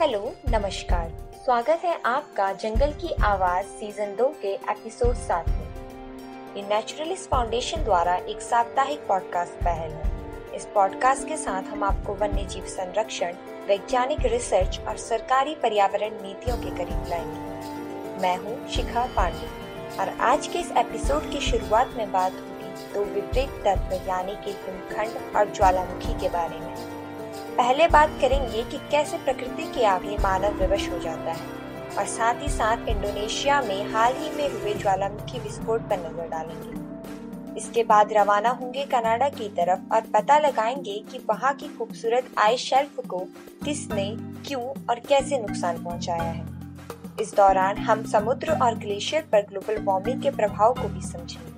Hello, नमस्कार। स्वागत है आपका जंगल की आवाज़ सीज़न दो के एपिसोड सात में। ये नेचुरलिस्ट फाउंडेशन द्वारा एक साप्ताहिक पॉडकास्ट पहल है। इस पॉडकास्ट के साथ हम आपको वन्य जीव संरक्षण, वैज्ञानिक रिसर्च और सरकारी पर्यावरण नीतियों के करीब लाएँगे। मैं हूँ शिखा पांडे और आज के इस एपिसोड की शुरुआत में बात होगी दो विपरीत तत्व, यानी कि हिमखंड और ज्वालामुखी के बारे में। पहले बात करेंगे कि कैसे प्रकृति के आगे मानव विवश हो जाता है। और साथ ही साथ इंडोनेशिया में हाल ही में हुए ज्वालामुखी विस्फोट पर नज़र डालेंगे। इसके बाद रवाना होंगे कनाडा की तरफ़ और पता लगाएँगे कि वहाँ की खूबसूरत आइस शेल्फ को किसने, क्यों और कैसे नुकसान पहुँचाया है। इस दौरान हम समुद्र और ग्लेशियर पर ग्लोबल वार्मिंग के प्रभाव को भी समझेंगे।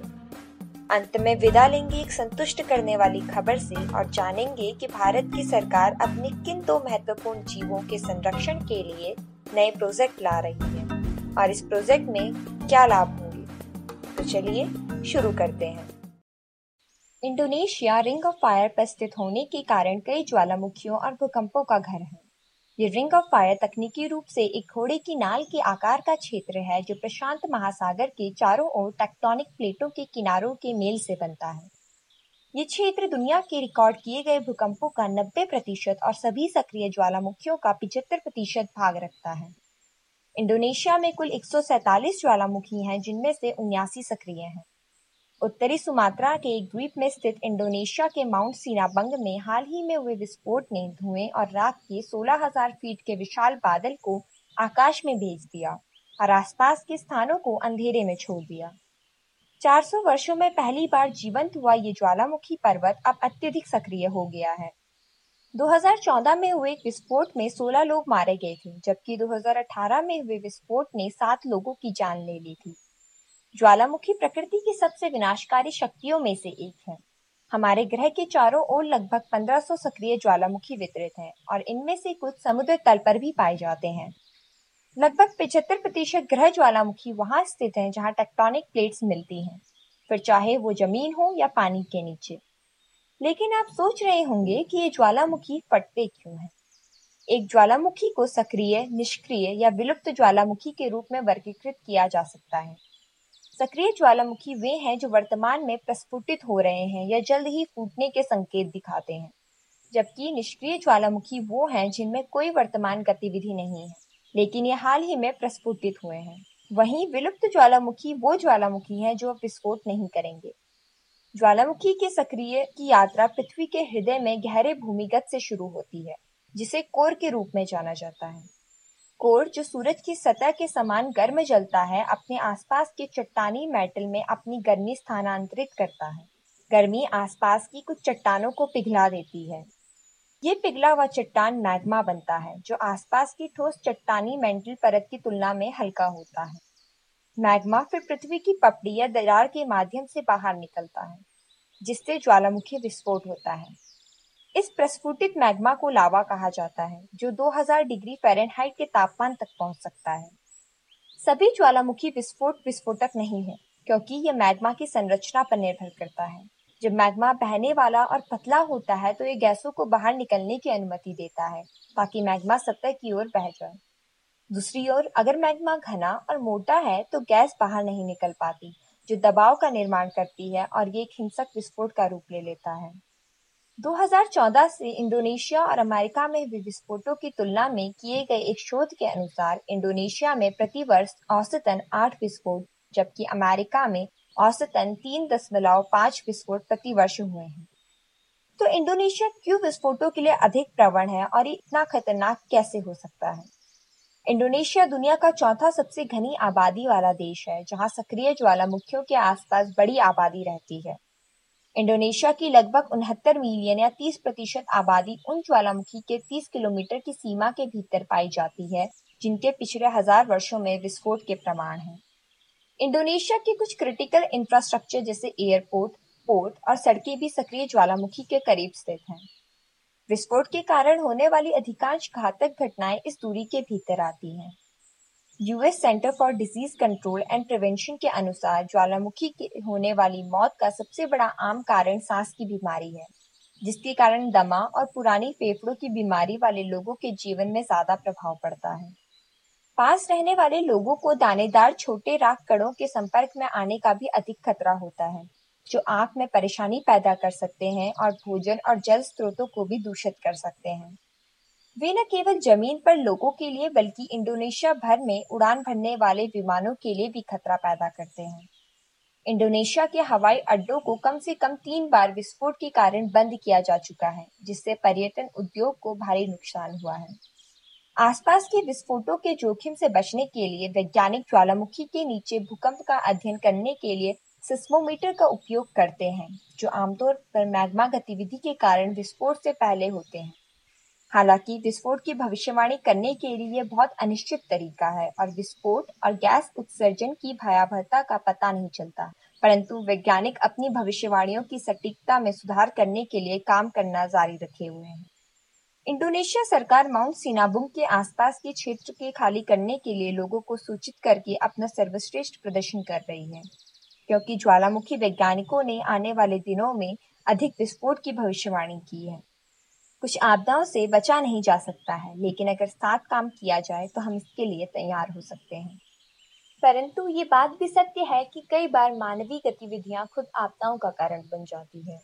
अंत में विदा लेंगे एक संतुष्ट करने वाली खबर से और जानेंगे कि भारत की सरकार अपने किन दो महत्वपूर्ण जीवों के संरक्षण के लिए नए प्रोजेक्ट ला रही है और इस प्रोजेक्ट में क्या लाभ होंगे। तो चलिए शुरू करते हैं। इंडोनेशिया रिंग ऑफ़ फायर पर स्थित होने के कारण कई ज्वालामुखियों और भूकंपों का घर है। ये रिंग ऑफ़ फायर तकनीकी रूप से एक घोड़े की नाल के आकार का क्षेत्र है, जो प्रशांत महासागर के चारों ओर टेक्टोनिक प्लेटों के किनारों के मेल से बनता है। ये क्षेत्र दुनिया के रिकॉर्ड किए गए भूकंपों का 90 प्रतिशत और सभी सक्रिय ज्वालामुखियों का 75 प्रतिशत भाग रखता है। इंडोनेशिया में कुल एक ज्वालामुखी हैं, जिनमें से उन्यासी सक्रिय हैं। उत्तरी सुमात्रा के एक द्वीप में स्थित इंडोनेशिया के माउंट सीनाबंग में हाल ही में हुए विस्फोट ने धुएँ और राख के 16,000 फीट के विशाल बादल को आकाश में भेज दिया और आसपास के स्थानों को अंधेरे में छोड़ दिया। 400 वर्षों में पहली बार जीवंत हुआ ये ज्वालामुखी पर्वत अब अत्यधिक सक्रिय हो गया है। 2014 में हुए एक विस्फोट में 16 लोग मारे गए थे जबकि 2018 में हुए विस्फोट ने सात लोगों की जान ले ली थी। ज्वालामुखी प्रकृति की सबसे विनाशकारी शक्तियों में से एक है। हमारे ग्रह के चारों ओर लगभग 1500 सक्रिय ज्वालामुखी वितरित हैं और इनमें से कुछ समुद्र तल पर भी पाए जाते हैं। लगभग पिछहत्तर प्रतिशत ग्रह ज्वालामुखी वहाँ स्थित हैं जहाँ टेक्टोनिक प्लेट्स मिलती हैं, फिर चाहे वो ज़मीन हो या पानी के नीचे। लेकिन आप सोच रहे होंगे कि ये ज्वालामुखी फटते क्यों हैं? एक ज्वालामुखी को सक्रिय, निष्क्रिय या विलुप्त ज्वालामुखी के रूप में वर्गीकृत किया जा सकता है। सक्रिय ज्वालामुखी वे हैं जो वर्तमान में प्रस्फुटित हो रहे हैं या जल्द ही फूटने के संकेत दिखाते हैं, जबकि निष्क्रिय ज्वालामुखी वो हैं जिनमें कोई वर्तमान गतिविधि नहीं है, लेकिन ये हाल ही में प्रस्फुटित हुए हैं। वहीं विलुप्त ज्वालामुखी वो ज्वालामुखी हैं जो विस्फोट नहीं करेंगे। ज्वालामुखी के सक्रिय की यात्रा पृथ्वी के हृदय में गहरे भूमिगत से शुरू होती है, जिसे कोर के रूप में जाना जाता है। कोर जो सूरज की सतह के समान गर्म जलता है, अपने आसपास के चट्टानी मेटल में अपनी गर्मी स्थानांतरित करता है। गर्मी आसपास की कुछ चट्टानों को पिघला देती है। ये पिघला हुआ चट्टान मैग्मा बनता है, जो आसपास की ठोस चट्टानी मेंटल परत की तुलना में हल्का होता है। मैग्मा फिर पृथ्वी की पपड़ी या दरार के माध्यम से बाहर निकलता है, जिससे ज्वालामुखी विस्फोट होता है। इस प्रस्फुटित मैग्मा को लावा कहा जाता है, जो 2000 डिग्री फ़ारेनहाइट के तापमान तक पहुँच सकता है। सभी ज्वालामुखी विस्फोट विस्फोटक नहीं है, क्योंकि यह मैग्मा की संरचना पर निर्भर करता है। जब मैग्मा बहने वाला और पतला होता है तो ये गैसों को बाहर निकलने की अनुमति देता है, ताकि मैग्मा सतह की ओर बह जाए। दूसरी ओर, अगर मैग्मा घना और मोटा है तो गैस बाहर नहीं निकल पाती, जो दबाव का निर्माण करती है और ये एक हिंसक विस्फोट का रूप ले लेता है। 2014 से इंडोनेशिया और अमेरिका में हुए विस्फोटों की तुलना में किए गए एक शोध के अनुसार इंडोनेशिया में प्रति वर्ष औसतन आठ विस्फोट, जबकि अमेरिका में औसतन तीन दशमलव पाँच विस्फोट प्रति वर्ष हुए हैं। तो इंडोनेशिया क्यों विस्फोटों के लिए अधिक प्रवण है और ये इतना खतरनाक कैसे हो सकता है? इंडोनेशिया दुनिया का चौथा सबसे घनी आबादी वाला देश है, जहाँ सक्रिय ज्वालामुखियों के आसपास बड़ी आबादी रहती है। इंडोनेशिया की लगभग उनहत्तर मिलियन या 30 प्रतिशत आबादी उन ज्वालामुखी के 30 किलोमीटर की सीमा के भीतर पाई जाती है, जिनके पिछले हज़ार वर्षों में विस्फोट के प्रमाण हैं। इंडोनेशिया के कुछ क्रिटिकल इंफ्रास्ट्रक्चर जैसे एयरपोर्ट पोर्ट और सड़कें भी सक्रिय ज्वालामुखी के करीब स्थित हैं विस्फोट के कारण होने वाली अधिकांश घातक घटनाएँ इस दूरी के भीतर आती हैं US Center for Disease Control and Prevention के अनुसार ज्वालामुखी के होने वाली मौत का सबसे बड़ा आम कारण सांस की बीमारी है, जिसके कारण दमा और पुरानी फेफड़ों की बीमारी वाले लोगों के जीवन में ज़्यादा प्रभाव पड़ता है। पास रहने वाले लोगों को दानेदार छोटे राख कणों के संपर्क में आने का भी अधिक खतरा होता है, जो आँख में परेशानी पैदा कर सकते हैं और भोजन और जल स्रोतों को भी दूषित कर सकते हैं। वे न केवल ज़मीन पर लोगों के लिए, बल्कि इंडोनेशिया भर में उड़ान भरने वाले विमानों के लिए भी खतरा पैदा करते हैं। इंडोनेशिया के हवाई अड्डों को कम से कम तीन बार विस्फोट के कारण बंद किया जा चुका है, जिससे पर्यटन उद्योग को भारी नुकसान हुआ है। आसपास के विस्फोटों के जोखिम से बचने के लिए वैज्ञानिक ज्वालामुखी के नीचे भूकंप का अध्ययन करने के लिए सिस्मोमीटर का उपयोग करते हैं, जो आमतौर पर मैग्मा गतिविधि के कारण विस्फोट से पहले होते हैं। हालाँकि विस्फोट की भविष्यवाणी करने के लिए बहुत अनिश्चित तरीका है और विस्फोट और गैस उत्सर्जन की भयावहता का पता नहीं चलता। परंतु वैज्ञानिक अपनी भविष्यवाणियों की सटीकता में सुधार करने के लिए काम करना जारी रखे हुए हैं। इंडोनेशिया सरकार माउंट सिनाबुंग के आसपास के क्षेत्र के खाली करने के लिए लोगों को सूचित करके अपना सर्वश्रेष्ठ प्रदर्शन कर रही है, क्योंकि ज्वालामुखी वैज्ञानिकों ने आने वाले दिनों में अधिक विस्फोट की भविष्यवाणी की है। कुछ आपदाओं से बचा नहीं जा सकता है, लेकिन अगर साथ काम किया जाए तो हम इसके लिए तैयार हो सकते हैं परंतु ये बात भी सत्य है कि कई बार मानवीय गतिविधियाँ खुद आपदाओं का कारण बन जाती है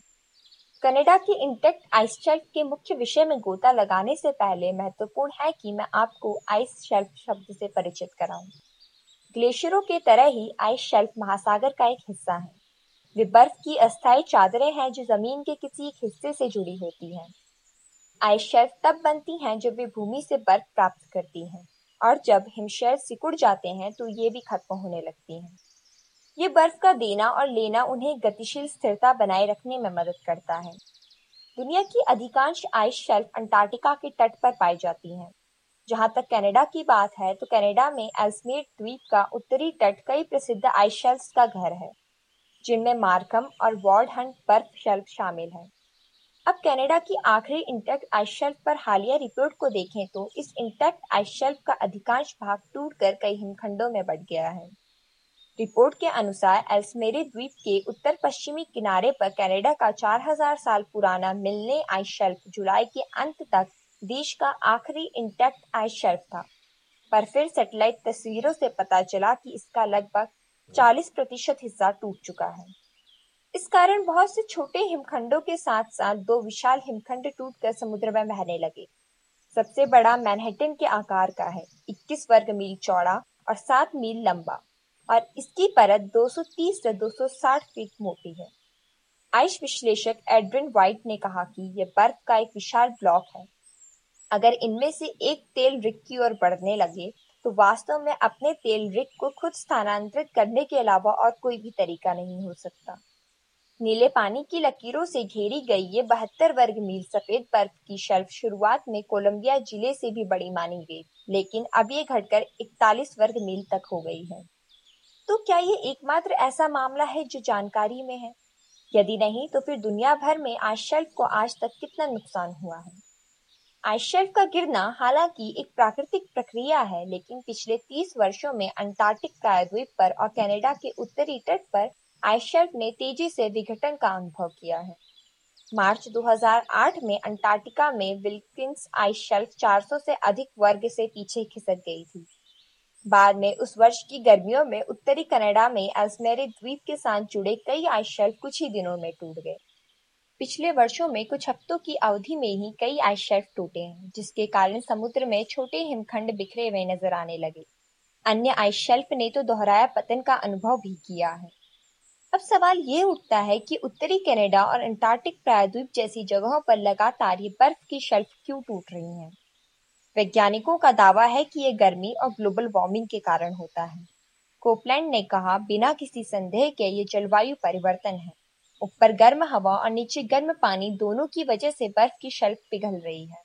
कनाडा के इंटेक्ट आइस शेल्फ के मुख्य विषय में गोता लगाने से पहले महत्वपूर्ण है कि मैं आपको आइस शेल्फ शब्द से परिचित कराऊं। ग्लेशियरों के तरह ही आइस शेल्फ महासागर का एक हिस्सा है वे बर्फ़ की अस्थायी चादरें हैं जो ज़मीन के किसी एक हिस्से से जुड़ी होती हैं। शेल्फ तब बनती हैं जब वे भूमि से बर्फ़ प्राप्त करती हैं, और जब हिमशैल सिकुड़ जाते हैं तो ये भी खत्म होने लगती हैं। ये बर्फ़ का देना और लेना उन्हें गतिशील स्थिरता बनाए रखने में मदद करता है। दुनिया की अधिकांश आइस शेल्फ अंटार्कटिका के तट पर पाई जाती हैं। जहाँ तक कनाडा की बात है तो कनाडा में एल्समेट द्वीप का उत्तरी तट कई प्रसिद्ध आइस शेल्फ का घर है, जिनमें मार्कम और वॉर्ड हंट बर्फ़ शेल्फ शामिल है। अब कनाडा की आखिरी इंटेक्ट आइस शेल्फ पर हालिया रिपोर्ट को देखें तो इस इंटेक्ट आइस शेल्फ का अधिकांश भाग टूटकर कई हिमखंडों में बढ़ गया है। रिपोर्ट के अनुसार एल्समेरी द्वीप के उत्तर पश्चिमी किनारे पर कनाडा का 4000 साल पुराना मिलने आइस शेल्फ जुलाई के अंत तक देश का आखिरी इंटेक्ट आइस शेल्फ था। पर फिर सैटेलाइट तस्वीरों से पता चला कि इसका लगभग 40 प्रतिशत हिस्सा टूट चुका है। इस कारण बहुत से छोटे हिमखंडों के साथ साथ दो विशाल हिमखंड टूटकर समुद्र में बहने लगे। सबसे बड़ा मैनहट्टन के आकार का है 21 वर्ग मील चौड़ा और 7 मील लंबा, और इसकी परत 230 से 260 फीट मोटी है। आइस विश्लेषक एडविन व्हाइट ने कहा कि यह बर्फ़ का एक विशाल ब्लॉक है। अगर इनमें से एक तेल रिक की ओर बढ़ने लगे तो वास्तव में अपने तेल रिक को खुद स्थानांतरित करने के अलावा और कोई भी तरीका नहीं हो सकता। नीले पानी की लकीरों से घेरी गई ये बहत्तर वर्ग मील सफ़ेद बर्फ़ की शेल्फ शुरुआत में कोलंबिया ज़िले से भी बड़ी मानी गई, लेकिन अब ये घटकर इकतालीस वर्ग मील तक हो गई है। तो क्या ये एकमात्र ऐसा मामला है जो जानकारी में है? यदि नहीं तो फिर दुनिया भर में आइस शेल्फ को आज तक कितना नुकसान हुआ है? आइस शेल्फ का गिरना हालाँकि एक प्राकृतिक प्रक्रिया है, लेकिन पिछले 30 वर्षों में अंटार्कटिक प्रायद्वीप पर और कनाडा के उत्तरी तट पर आइस शेल्फ ने तेज़ी से विघटन का अनुभव किया है। मार्च 2008 में अंटार्कटिका में विल्किंस आइस शेल्फ 400 से अधिक वर्ग से पीछे खिसक गई थी। बाद में उस वर्ष की गर्मियों में उत्तरी कनाडा में एल्समेरी द्वीप के साथ जुड़े कई आइस शेल्फ कुछ ही दिनों में टूट गए। पिछले वर्षों में कुछ हफ्तों की अवधि में ही कई आइस टूटे हैं, जिसके कारण समुद्र में छोटे हिमखंड बिखरे हुए नज़र आने लगे। अन्य आइस शेल्फ ने तो दोहराया पतन का अनुभव भी किया है। अब सवाल ये उठता है कि उत्तरी कनाडा और अंटार्कटिक प्रायद्वीप जैसी जगहों पर लगातार ये बर्फ़ की शेल्फ क्यों टूट रही हैं? वैज्ञानिकों का दावा है कि ये गर्मी और ग्लोबल वार्मिंग के कारण होता है। कोपलैंड ने कहा, बिना किसी संदेह के ये जलवायु परिवर्तन है। ऊपर गर्म हवा और नीचे गर्म पानी दोनों की वजह से बर्फ़ की शेल्फ पिघल रही है।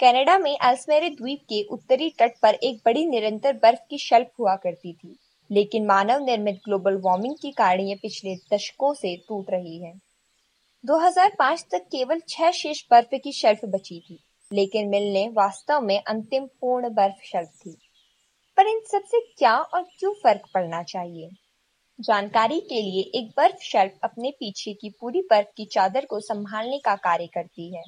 कनाडा में एल्समेरे द्वीप के उत्तरी तट पर एक बड़ी निरंतर बर्फ़ की शेल्फ हुआ करती थी। लेकिन मानव निर्मित ग्लोबल वार्मिंग के कारण ये पिछले दशकों से टूट रही है। 2005 तक केवल छह शेष बर्फ़ की शेल्फ बची थी, लेकिन मिलने वास्तव में अंतिम पूर्ण बर्फ़ शर्त थी। पर इन सबसे क्या और क्यों फ़र्क पड़ना चाहिए? जानकारी के लिए एक बर्फ़ शेल्फ अपने पीछे की पूरी बर्फ़ की चादर को संभालने का कार्य करती है।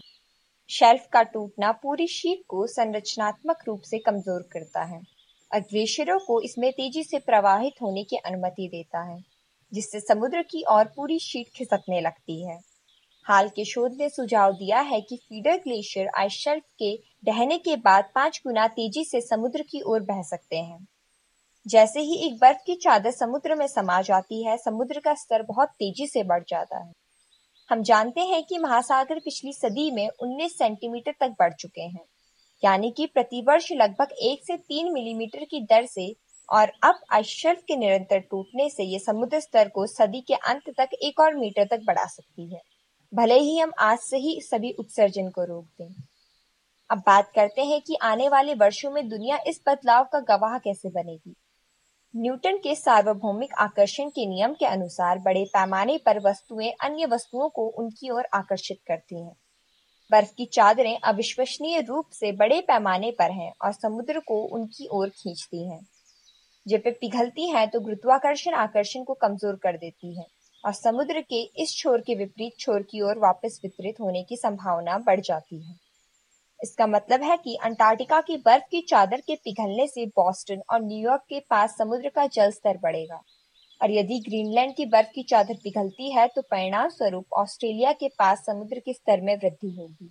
शेल्फ का टूटना पूरी शीट को संरचनात्मक रूप से कमज़ोर करता है। ग्लेशियरों को इसमें तेज़ी से प्रवाहित होने की अनुमति देता है, जिससे समुद्र की ओर पूरी शीट खिसकने लगती है। हाल के शोध ने सुझाव दिया है कि फीडर ग्लेशियर आइस शेल्फ के ढहने के बाद पाँच गुना तेज़ी से समुद्र की ओर बह सकते हैं। जैसे ही एक बर्फ़ की चादर समुद्र में समा जाती है, समुद्र का स्तर बहुत तेज़ी से बढ़ जाता है। हम जानते हैं कि महासागर पिछली सदी में 19 सेंटीमीटर तक बढ़ चुके हैं। यानी कि प्रतिवर्ष लगभग एक से तीन मिलीमीटर की दर से, और अब आइसशेल्फ के निरंतर टूटने से ये समुद्र स्तर को सदी के अंत तक एक और मीटर तक बढ़ा सकती है। भले ही हम आज से ही सभी उत्सर्जन को रोक दें। अब बात करते हैं कि आने वाले वर्षों में दुनिया इस बदलाव का गवाह कैसे बनेगी। न्यूटन के सार्वभौमिक आकर्षण के नियम के अनुसार बड़े पैमाने पर वस्तुएँ अन्य वस्तुओं को उनकी ओर आकर्षित करती हैं। बर्फ़ की चादरें अविश्वसनीय रूप से बड़े पैमाने पर हैं और समुद्र को उनकी ओर खींचती हैं। जब वे पिघलती हैं तो गुरुत्वाकर्षण आकर्षण को कमज़ोर कर देती है और समुद्र के इस छोर के विपरीत छोर की ओर वापस वितरित होने की संभावना बढ़ जाती है। इसका मतलब है कि अंटार्कटिका की बर्फ़ की चादर के पिघलने से बॉस्टन और न्यूयॉर्क के पास समुद्र का जल स्तर बढ़ेगा। और यदि ग्रीनलैंड की बर्फ़ की चादर पिघलती है तो परिणाम स्वरूप ऑस्ट्रेलिया के पास समुद्र के स्तर में वृद्धि होगी।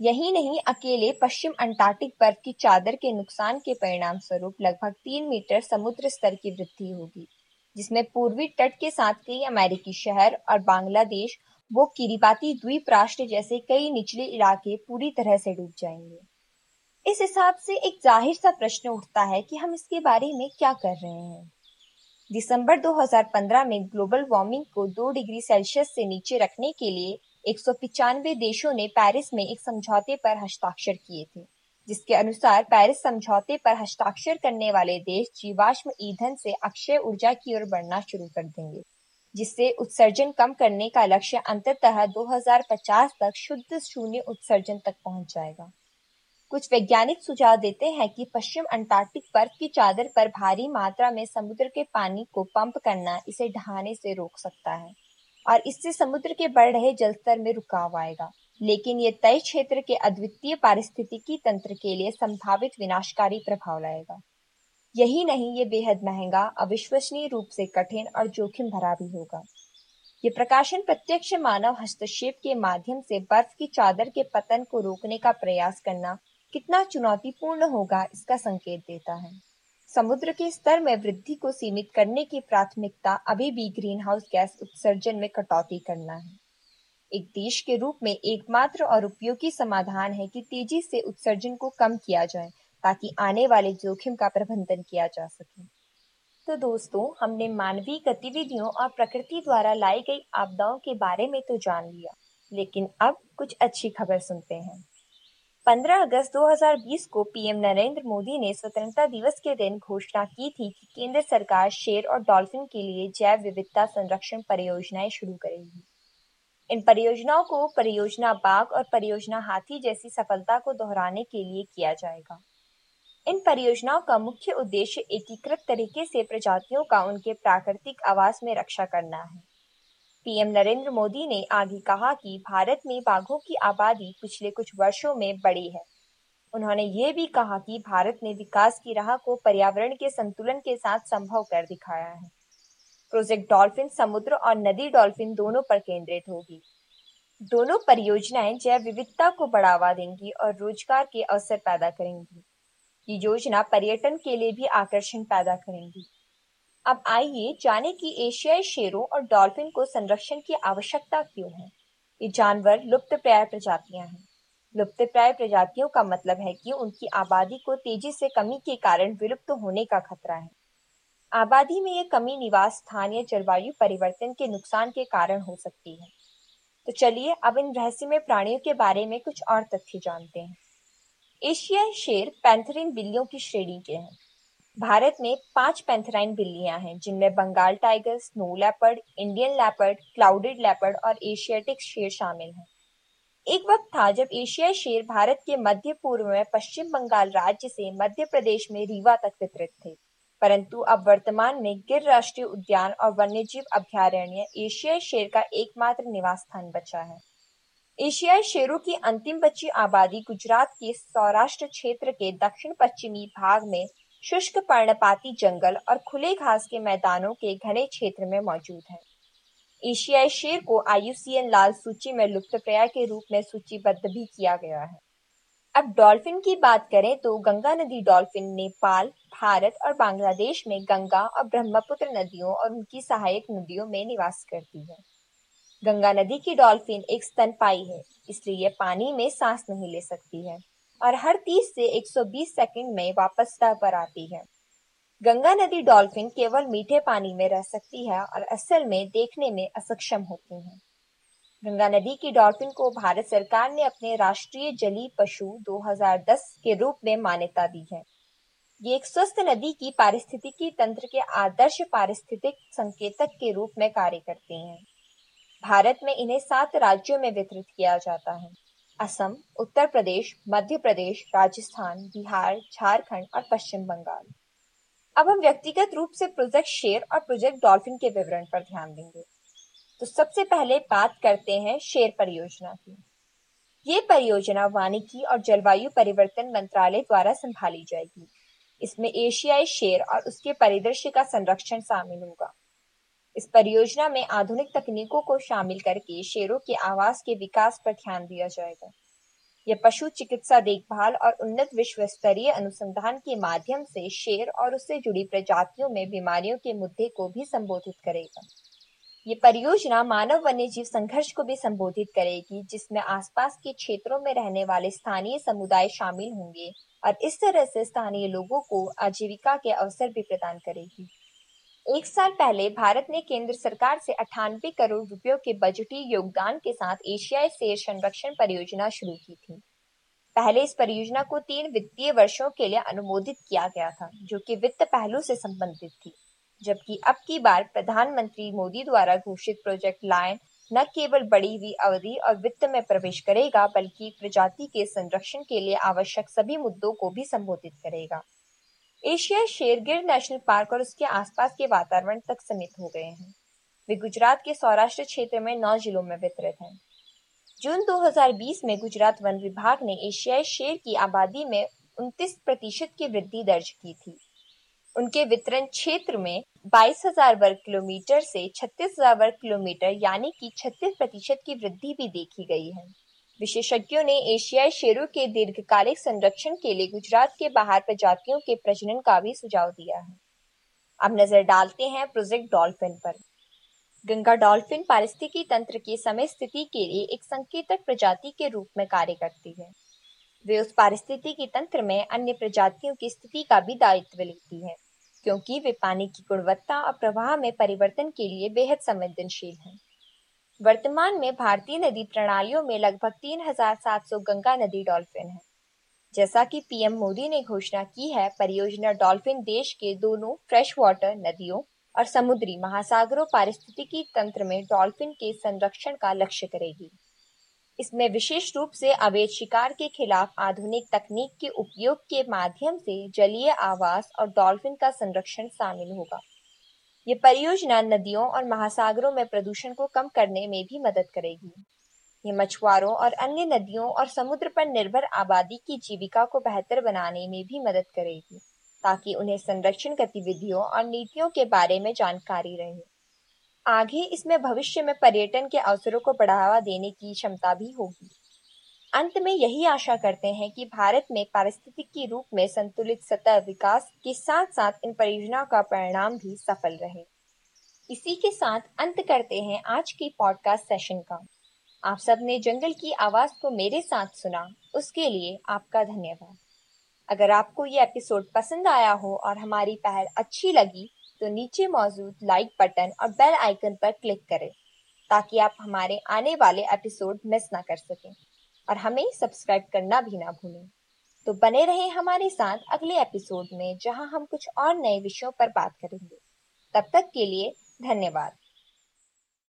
यही नहीं, अकेले पश्चिम अंटार्कटिक बर्फ़ की चादर के नुकसान के परिणाम स्वरूप लगभग तीन मीटर समुद्र स्तर की वृद्धि होगी, जिसमें पूर्वी तट के साथ कई अमेरिकी शहर और बांग्लादेश, वो किरीबाती द्वीप राष्ट्र जैसे कई निचले इलाके पूरी तरह से डूब जाएँगे। इस हिसाब से एक ज़ाहिर सा प्रश्न उठता है कि हम इसके बारे में क्या कर रहे हैं। दिसंबर 2015 में ग्लोबल वार्मिंग को 2 डिग्री सेल्सियस से नीचे रखने के लिए एक देशों ने पेरिस में एक समझौते पर हस्ताक्षर किए थे, जिसके अनुसार पेरिस समझौते पर हस्ताक्षर करने वाले देश जीवाश्म ईंधन से अक्षय ऊर्जा की ओर बढ़ना शुरू कर देंगे, जिससे उत्सर्जन कम करने का लक्ष्य अंततः 2050 तक शुद्ध शून्य उत्सर्जन तक पहुँच जाएगा। कुछ वैज्ञानिक सुझाव देते हैं कि पश्चिम अंटार्कटिक बर्फ़ की चादर पर भारी मात्रा में समुद्र के पानी को पंप करना इसे ढहाने से रोक सकता है, और इससे समुद्र के बढ़ रहे जलस्तर में रुकाव आएगा। लेकिन ये तय क्षेत्र के अद्वितीय पारिस्थितिकी तंत्र के लिए संभावित विनाशकारी प्रभाव लाएगा। यही नहीं, ये बेहद महँगा, अविश्वसनीय रूप से कठिन और जोखिम भरा भी होगा। ये प्रकाशन प्रत्यक्ष मानव हस्तक्षेप के माध्यम से बर्फ़ की चादर के पतन को रोकने का प्रयास करना कितना चुनौतीपूर्ण होगा इसका संकेत देता है। समुद्र के स्तर में वृद्धि को सीमित करने की प्राथमिकता अभी भी ग्रीन हाउस गैस उत्सर्जन में कटौती करना है। एक देश के रूप में एकमात्र और उपयोगी समाधान है कि तेज़ी से उत्सर्जन को कम किया जाए ताकि आने वाले जोखिम का प्रबंधन किया जा सके। तो दोस्तों, हमने मानवीय गतिविधियों और प्रकृति द्वारा लाई गई आपदाओं के बारे में तो जान लिया, लेकिन अब कुछ अच्छी खबर सुनते हैं। 15 अगस्त 2020 को पीएम नरेंद्र मोदी ने स्वतंत्रता दिवस के दिन घोषणा की थी कि केंद्र सरकार शेर और डॉल्फिन के लिए जैव विविधता संरक्षण परियोजनाएँ शुरू करेगी। इन परियोजनाओं को परियोजना बाघ और परियोजना हाथी जैसी सफलता को दोहराने के लिए किया जाएगा। इन परियोजनाओं का मुख्य उद्देश्य एकीकृत तरीके से प्रजातियों का उनके प्राकृतिक आवास में रक्षा करना है। पीएम नरेंद्र मोदी ने आगे कहा कि भारत में बाघों की आबादी पिछले कुछ वर्षों में बढ़ी है। उन्होंने ये भी कहा कि भारत ने विकास की राह को पर्यावरण के संतुलन के साथ संभव कर दिखाया है। प्रोजेक्ट डॉल्फिन समुद्र और नदी डॉल्फिन दोनों पर केंद्रित होगी। दोनों परियोजनाएँ जैव विविधता को बढ़ावा देंगी और रोज़गार के अवसर पैदा करेंगी। ये योजना पर्यटन के लिए भी आकर्षण पैदा करेंगी। अब आइए जाने कि एशियाई शेरों और डॉल्फिन को संरक्षण की आवश्यकता क्यों है। ये जानवर लुप्त प्राय प्रजातियाँ हैं। लुप्त प्राय प्रजातियों का मतलब है कि उनकी आबादी को तेज़ी से कमी के कारण विलुप्त होने का खतरा है। आबादी में ये कमी निवास स्थान या जलवायु परिवर्तन के नुकसान के कारण हो सकती है। तो चलिए अब इन रहस्यमय प्राणियों के बारे में कुछ और तथ्य जानते हैं। एशियाई शेर पैंथरिन बिल्लियों की श्रेणी के हैं। भारत में पाँच पैंथराइन बिल्लियाँ हैं, जिनमें Bengal tiger, snow leopard, Indian leopard, clouded leopard और एशियाटिक शेर शामिल हैं। एक वक्त था जब एशियाई शेर भारत के मध्य पूर्व में पश्चिम बंगाल राज्य से मध्य प्रदेश में रीवा तक वितरित थे। परंतु अब वर्तमान में गिर राष्ट्रीय उद्यान और वन्यजीव अभ्यारण्य एशियाई शेर का एकमात्र निवास स्थान बचा है। एशियाई शेरों की अंतिम बची आबादी गुजरात के सौराष्ट्र क्षेत्र के दक्षिण पश्चिमी भाग में शुष्क पर्णपाती जंगल और खुले घास के मैदानों के घने क्षेत्र में मौजूद है। एशियाई शेर को आयुसीएन लाल सूची में लुप्त प्राय के रूप में सूचीबद्ध भी किया गया है। अब डॉल्फिन की बात करें तो गंगा नदी डॉल्फिन, नेपाल, भारत और बांग्लादेश में गंगा और ब्रह्मपुत्र नदियों और उनकी सहायक नदियों में निवास करती है। गंगा नदी की डॉल्फिन एक स्तनपाई है, इसलिए यह पानी में सांस नहीं ले सकती है। और हर 30 से 120 सेकंड में वापस तह पर आती है। गंगा नदी डॉल्फिन केवल मीठे पानी में रह सकती है और असल में देखने में असक्षम होती हैं। गंगा नदी की डॉल्फिन को भारत सरकार ने अपने राष्ट्रीय जलीय पशु 2010 के रूप में मान्यता दी है। ये एक स्वस्थ नदी की पारिस्थितिकी तंत्र के आदर्श पारिस्थितिक संकेतक के रूप में कार्य करती हैं। भारत में इन्हें सात राज्यों में वितरित किया जाता है। असम, उत्तर प्रदेश, मध्य प्रदेश, राजस्थान, बिहार, झारखंड और पश्चिम बंगाल। अब हम व्यक्तिगत रूप से प्रोजेक्ट शेर और प्रोजेक्ट डॉल्फिन के विवरण पर ध्यान देंगे। तो सबसे पहले बात करते हैं शेर परियोजना की। ये परियोजना वानिकी और जलवायु परिवर्तन मंत्रालय द्वारा संभाली जाएगी। इसमें एशियाई शेर और उसके परिदृश्य का संरक्षण शामिल होगा। इस परियोजना में आधुनिक तकनीकों को शामिल करके शेरों के आवास के विकास पर ध्यान दिया जाएगा। यह पशु चिकित्सा देखभाल और उन्नत विश्व स्तरीय अनुसंधान के माध्यम से शेर और उससे जुड़ी प्रजातियों में बीमारियों के मुद्दे को भी संबोधित करेगा। ये परियोजना मानव वन्य जीव संघर्ष को भी संबोधित करेगी, जिसमें आसपास के क्षेत्रों में रहने वाले स्थानीय समुदाय शामिल होंगे और इस तरह से स्थानीय लोगों को आजीविका के अवसर भी प्रदान करेगी। एक साल पहले भारत ने केंद्र सरकार से अठानवे करोड़ रुपयों के बजटीय योगदान के साथ एशियाई शेर संरक्षण परियोजना शुरू की थी। पहले इस परियोजना को तीन वित्तीय वर्षों के लिए अनुमोदित किया गया था, जो कि वित्त पहलू से संबंधित थी, जबकि अब की बार प्रधानमंत्री मोदी द्वारा घोषित प्रोजेक्ट लायन न केवल बड़ी हुई अवधि और वित्त में प्रवेश करेगा, बल्कि प्रजाति के संरक्षण के लिए आवश्यक सभी मुद्दों को भी संबोधित करेगा। एशिया शेरगिर नेशनल पार्क और उसके आसपास के वातावरण तक सीमित हो गए हैं। वे गुजरात के सौराष्ट्र क्षेत्र में नौ जिलों में वितरित हैं। जून 2020 में गुजरात वन विभाग ने एशियाई शेर की आबादी में 29 प्रतिशत की वृद्धि दर्ज की थी। उनके वितरण क्षेत्र में बाईस हज़ार वर्ग किलोमीटर से छत्तीस हज़ार वर्ग किलोमीटर, यानी कि छत्तीस प्रतिशत की वृद्धि भी देखी गई है। विशेषज्ञों ने एशियाई शेरों के दीर्घकालिक संरक्षण के लिए गुजरात के बाहर प्रजातियों के प्रजनन का भी सुझाव दिया है। अब नज़र डालते हैं प्रोजेक्ट डॉल्फिन पर। गंगा डॉल्फिन पारिस्थितिकी तंत्र की समय स्थिति के लिए एक संकेतक प्रजाति के रूप में कार्य करती है। वे उस पारिस्थितिकी तंत्र में अन्य प्रजातियों की स्थिति का भी दायित्व लेती है, क्योंकि वे पानी की गुणवत्ता और प्रवाह में परिवर्तन के लिए बेहद संवेदनशील हैं। वर्तमान में भारतीय नदी प्रणालियों में लगभग 3,700 गंगा नदी डॉल्फिन है। जैसा कि पीएम मोदी ने घोषणा की है परियोजना डॉल्फिन देश के दोनों फ्रेश वाटर नदियों और समुद्री महासागरों पारिस्थितिकी तंत्र में डॉल्फिन के संरक्षण का लक्ष्य करेगी। इसमें विशेष रूप से अवैध शिकार के खिलाफ आधुनिक तकनीक के उपयोग के माध्यम से जलीय आवास और डॉल्फिन का संरक्षण शामिल होगा। ये परियोजना नदियों और महासागरों में प्रदूषण को कम करने में भी मदद करेगी। ये मछुआरों और अन्य नदियों और समुद्र पर निर्भर आबादी की जीविका को बेहतर बनाने में भी मदद करेगी, ताकि उन्हें संरक्षण गतिविधियों और नीतियों के बारे में जानकारी रहे। आगे इसमें भविष्य में पर्यटन के अवसरों को बढ़ावा देने की क्षमता भी होगी। अंत में यही आशा करते हैं कि भारत में पारिस्थितिक रूप में संतुलित सतह विकास के साथ साथ इन परियोजनाओं का परिणाम भी सफल रहे। इसी के साथ अंत करते हैं आज की पॉडकास्ट सेशन का। आप सबने जंगल की आवाज़ को मेरे साथ सुना। उसके लिए आपका धन्यवाद। अगर आपको ये एपिसोड पसंद आया हो और हमारी पहल अच्छी लगी तो नीचे मौजूद लाइक बटन और बेल आइकन पर क्लिक करें, ताकि आप हमारे आने वाले एपिसोड मिस ना कर सकें। और हमें सब्सक्राइब करना भी ना भूलें। तो बने रहे हमारे साथ अगले एपिसोड में, जहाँ हम कुछ और नए विषयों पर बात करेंगे। तब तक के लिए धन्यवाद।